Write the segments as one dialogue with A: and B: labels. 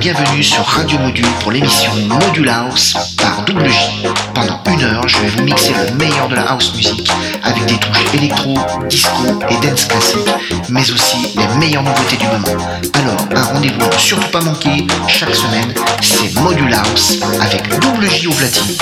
A: bienvenue sur Radio Module pour l'émission Module House par Double J. Pendant une heure, je vais vous mixer le meilleur de la house music avec des touches électro, disco et dance classique, mais aussi les meilleures nouveautés du moment. Alors, un rendez-vous ne surtout pas manquer chaque semaine, c'est Module House avec Double J platine.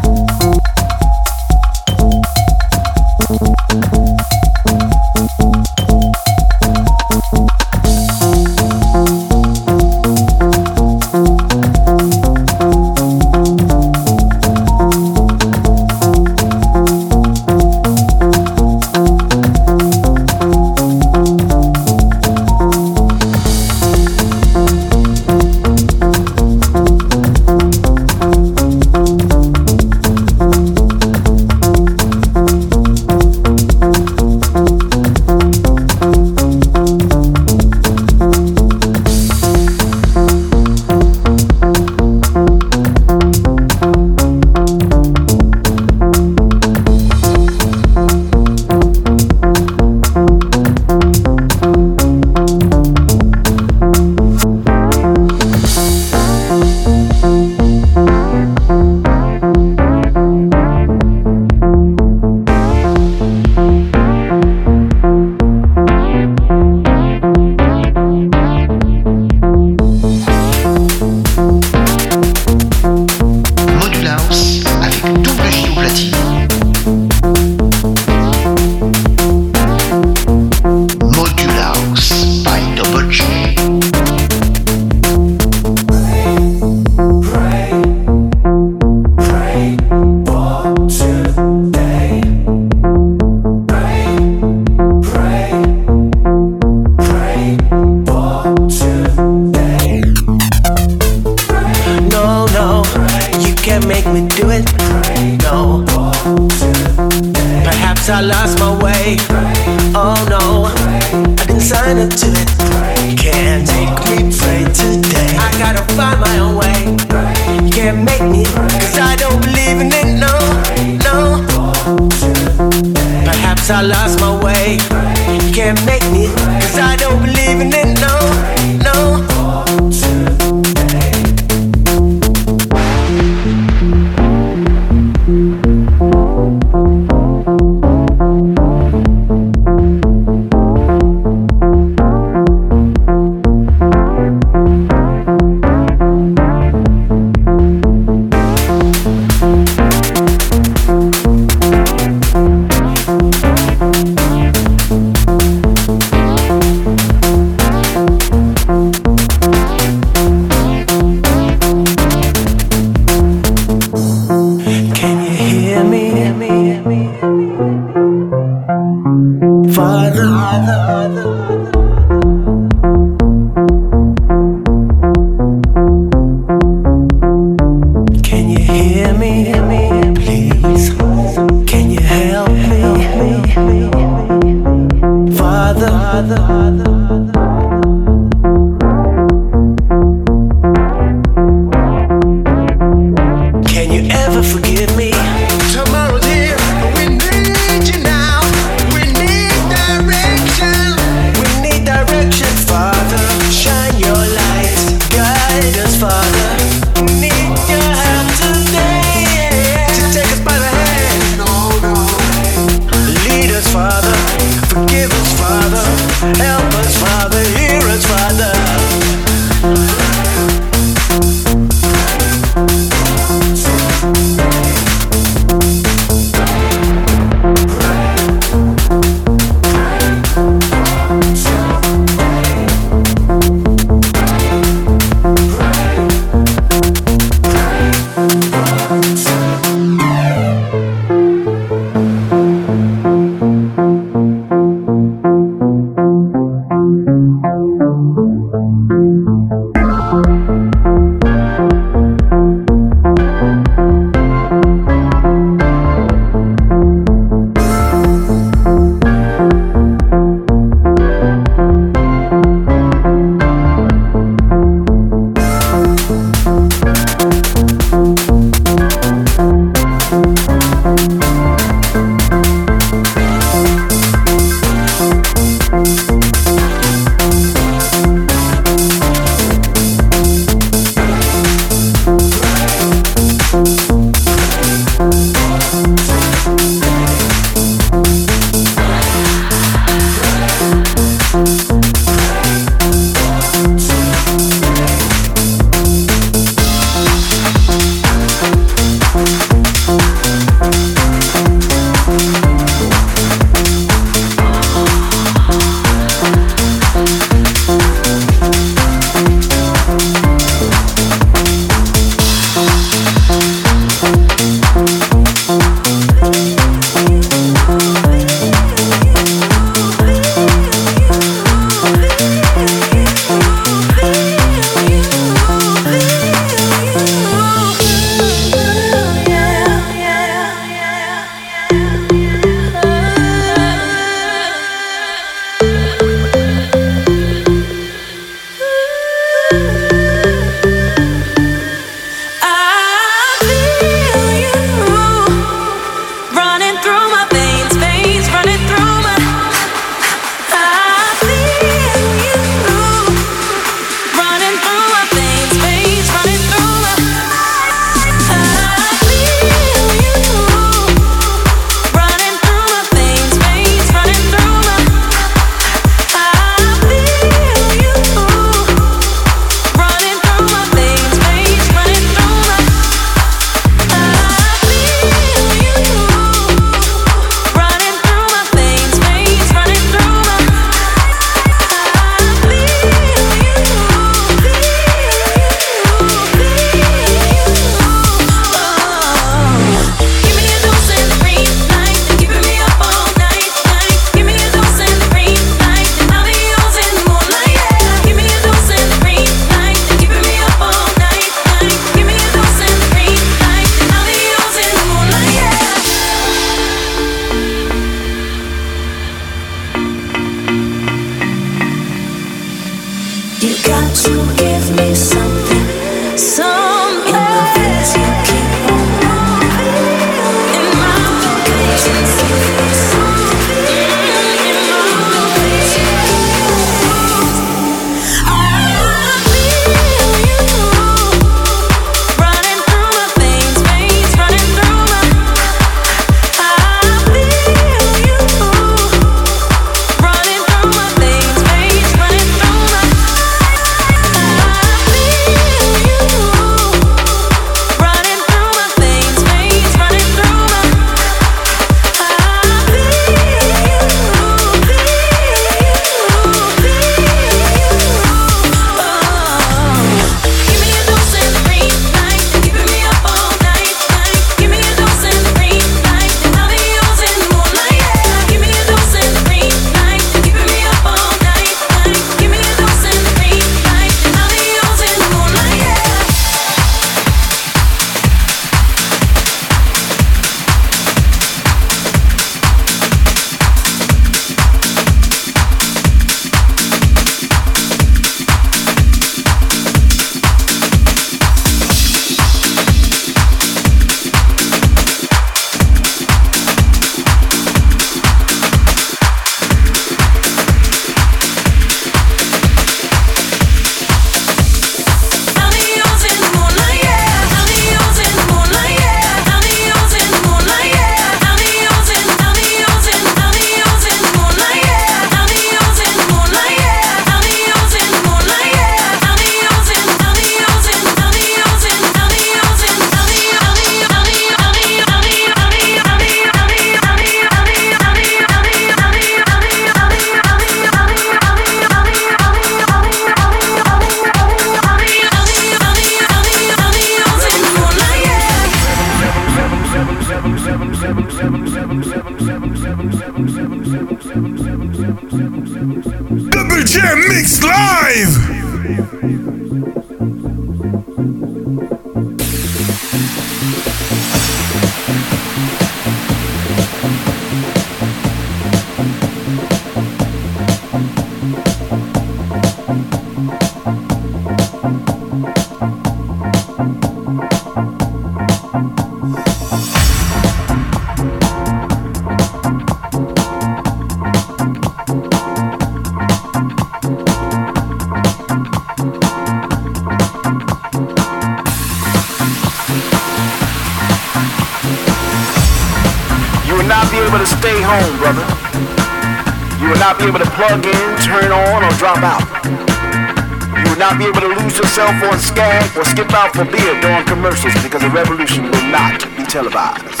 B: Yourself on skag or skip out for beer during commercials because the revolution will not be televised.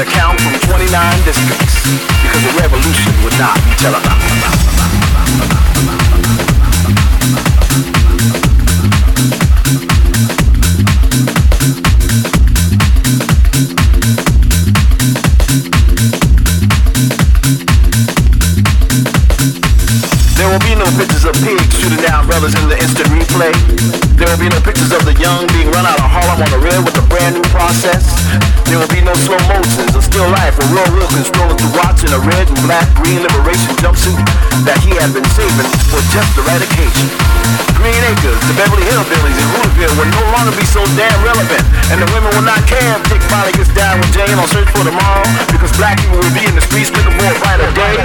B: The count Be no pictures of the young being run out of Harlem on the rail with a brand new process. There will be no slow motions or still life of Roy Wilkins strolling through watch in a red and black green liberation jumpsuit that he had been saving for just the right. Green Acres, the Beverly Hillbillies, and Hooterville will no longer be so damn relevant, and the women will not care if Dick finally gets down with Jane on Search for Tomorrow, because black people will be in the streets looking for a brighter day.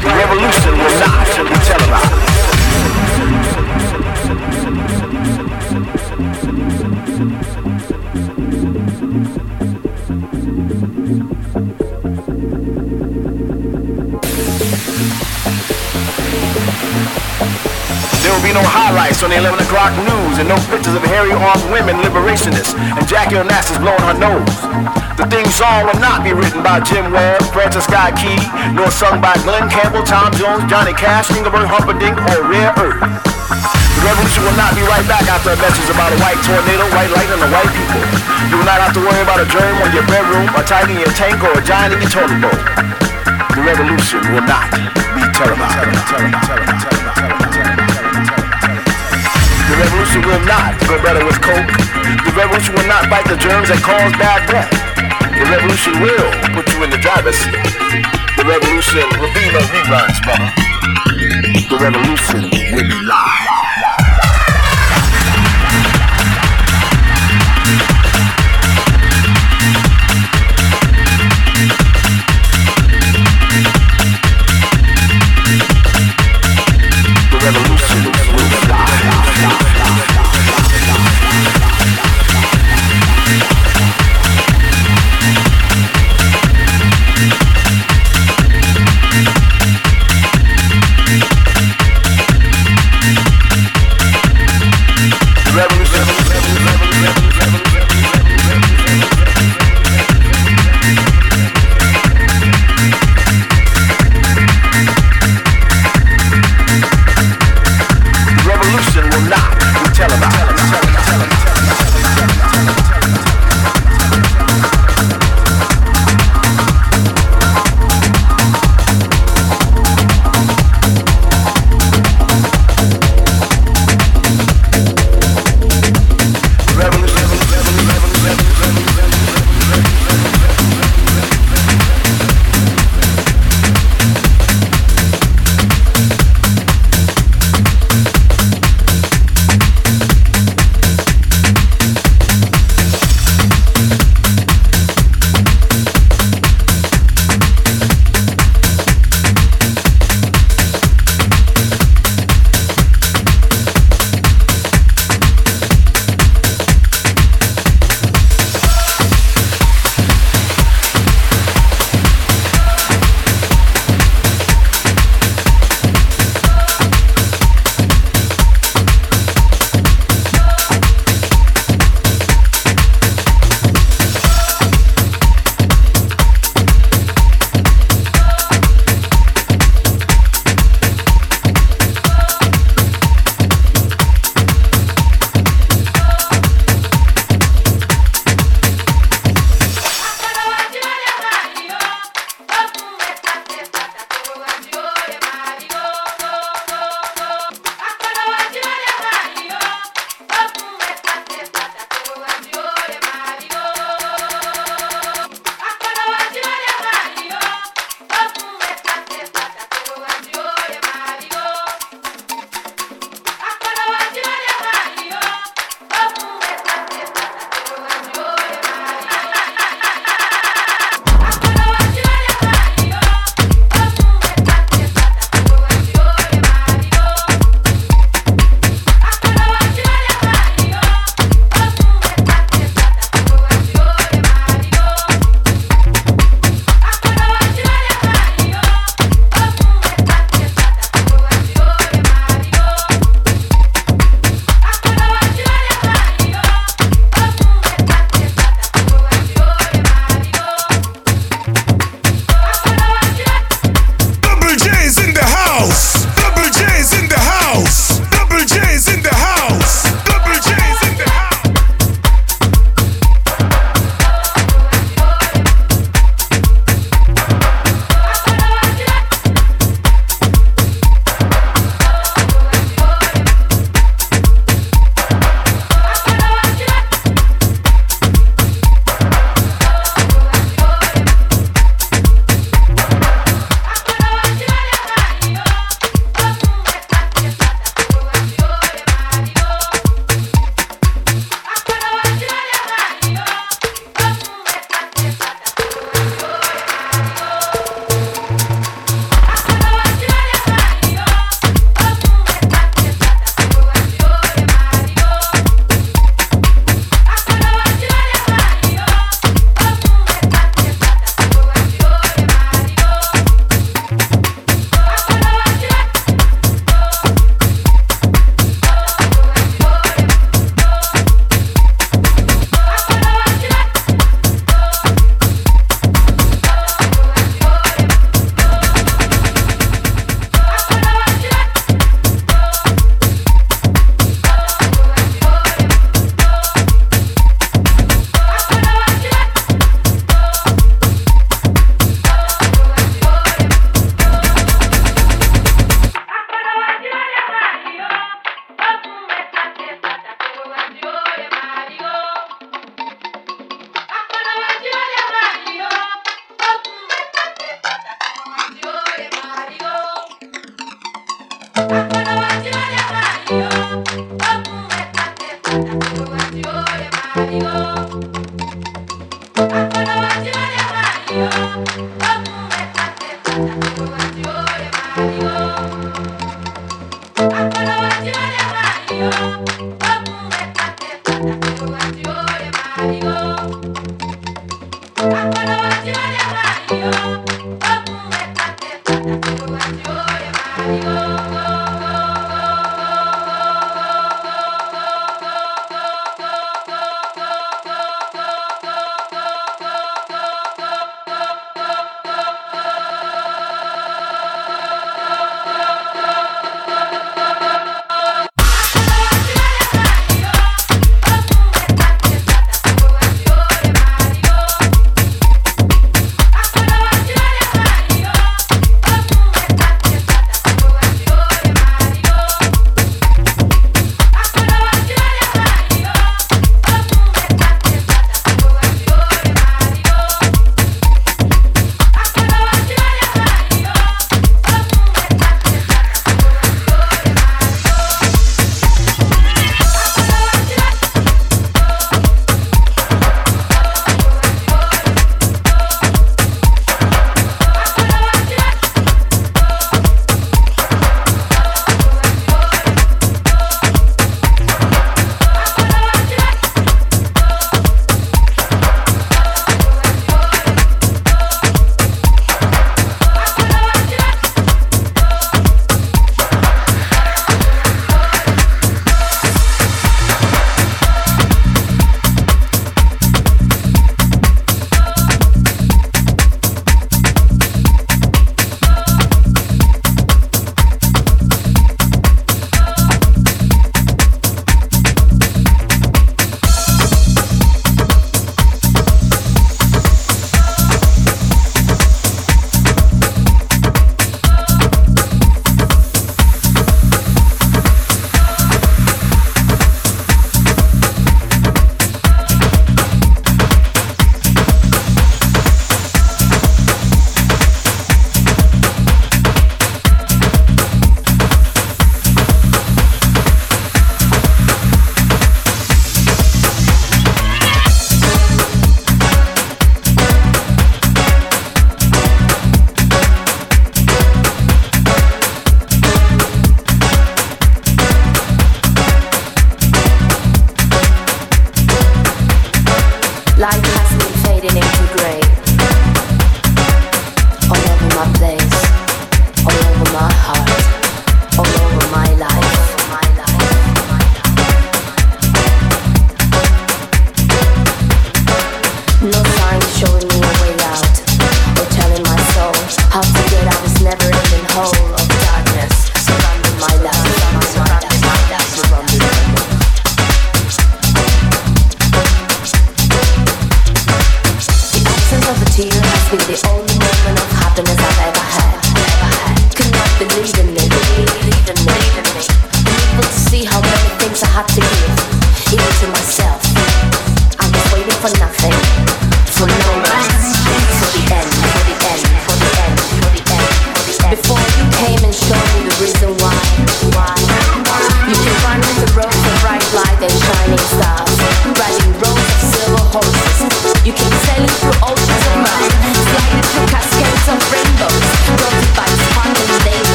B: The revolution will not be televised. Be no highlights on the 11 o'clock news and no pictures of hairy armed women liberationists and Jackie Onassis blowing her nose. The theme song will not be written by Jim Webb, Francis Scott Key, nor sung by Glenn Campbell, Tom Jones, Johnny Cash, Engelbert Humperdinck, or Rare Earth. The revolution will not be right back after a message about a white tornado, white lightning, and white people. You will not have to worry about a germ on your bedroom, a tiger in your tank, or a giant in your toilet bowl. The revolution will not be televised. The revolution will not go better with coke. The revolution will not fight the germs that cause bad breath. The revolution will put you in the driver's seat. The revolution will be no reruns, brother. The revolution will be live.